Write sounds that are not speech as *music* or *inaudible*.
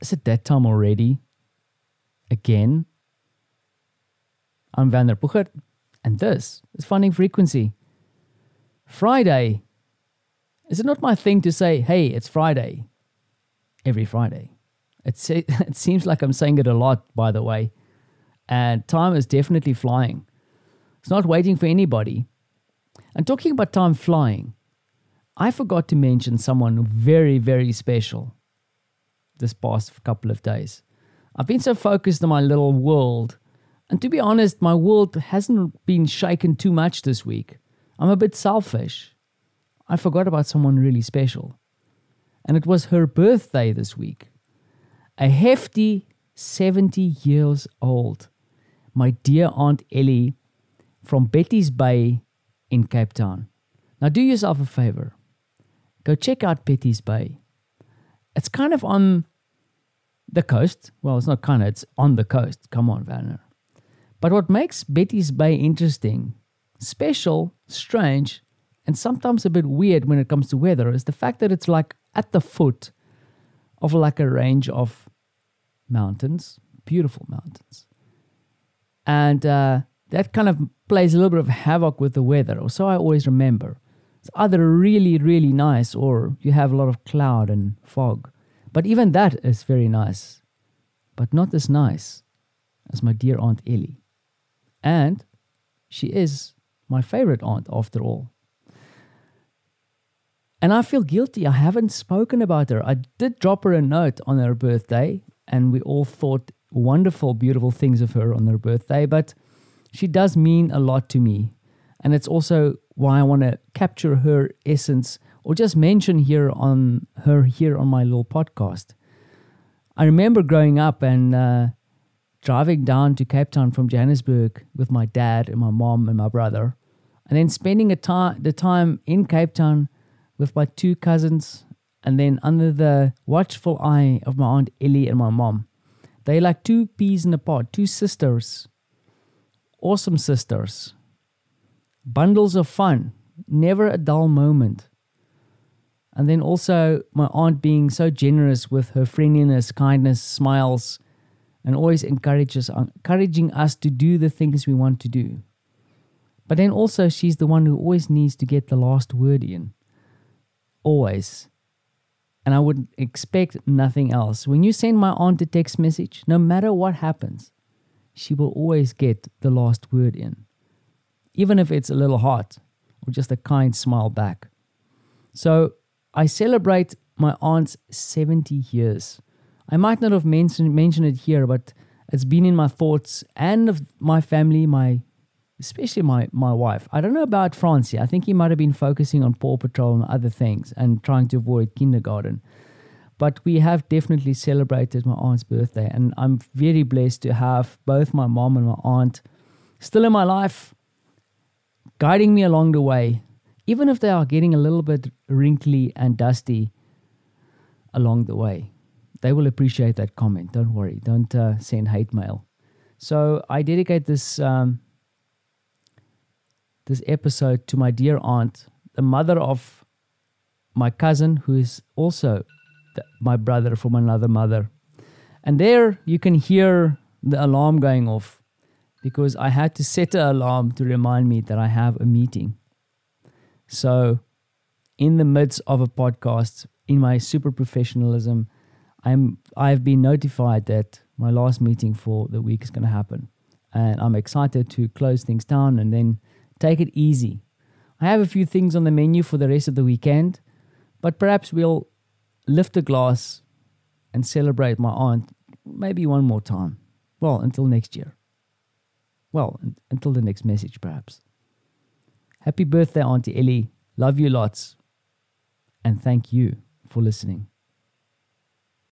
Is it that time already? Again? I'm Werner Puchert, and this is Finding Frequency. Friday. Is it not my thing to say, hey, it's Friday? Every Friday. It, *laughs* it seems like I'm saying it a lot, by the way. And time is definitely flying. It's not waiting for anybody. And talking about time flying, I forgot to mention someone very, very special this past couple of days. I've been so focused on my little world. And to be honest, my world hasn't been shaken too much this week. I'm a bit selfish. I forgot about someone really special. And it was her birthday this week. A hefty 70 years old. My dear Aunt Ellie from Betty's Bay in Cape Town. Now, do yourself a favor. Go check out Betty's Bay. It's kind of on the coast. Well, it's not kind of, it's on the coast. Come on, Werner. But what makes Betty's Bay interesting, special, strange, and sometimes a bit weird when it comes to weather is the fact that it's like at the foot of like a range of mountains, beautiful mountains. And uh, that kind of plays a little bit of havoc with the weather, or so I always remember. It's either really, really nice or you have a lot of cloud and fog. But even that is very nice, but not as nice as my dear Aunt Ellie. And she is my favorite aunt after all. And I feel guilty. I haven't spoken about her. I did drop her a note on her birthday, and we all thought wonderful, beautiful things of her on her birthday. But she does mean a lot to me. And it's also why I want to capture her essence or just mention here on her here on my little podcast. I remember growing up and uh, driving down to Cape Town from Johannesburg with my dad and my mom and my brother, and then spending a time the time in Cape Town with my two cousins, and then under the watchful eye of my aunt Ellie and my mom. They're like two peas in a pod, two sisters, awesome sisters, bundles of fun, never a dull moment. And then also my aunt being so generous with her friendliness, kindness, smiles, and always encourages encouraging us to do the things we want to do. But then also she's the one who always needs to get the last word in. Always. And I would expect nothing else. When you send my aunt a text message, no matter what happens, she will always get the last word in. Even if it's a little hot or just a kind smile back. So I celebrate my aunt's 70 years. I might not have mentioned, mentioned it here, but it's been in my thoughts and of my family, my especially my, my wife. I don't know about Francie. I think he might have been focusing on Paw Patrol and other things and trying to avoid kindergarten. But we have definitely celebrated my aunt's birthday, and I'm very blessed to have both my mom and my aunt still in my life, guiding me along the way even if they are getting a little bit wrinkly and dusty along the way. They will appreciate that comment. Don't worry. Don't uh, send hate mail. So I dedicate this um, this episode to my dear aunt, the mother of my cousin, who is also my brother from another mother. And there you can hear the alarm going off because I had to set an alarm to remind me that I have a meeting. So, in the midst of a podcast, in my super professionalism, I'm I've been notified that my last meeting for the week is going to happen, and I'm excited to close things down and then take it easy. I have a few things on the menu for the rest of the weekend, but perhaps we'll lift a glass and celebrate my aunt maybe one more time. Well, until next year. Well, until the next message, perhaps. Happy birthday, Auntie Ellie. Love you lots. And thank you for listening.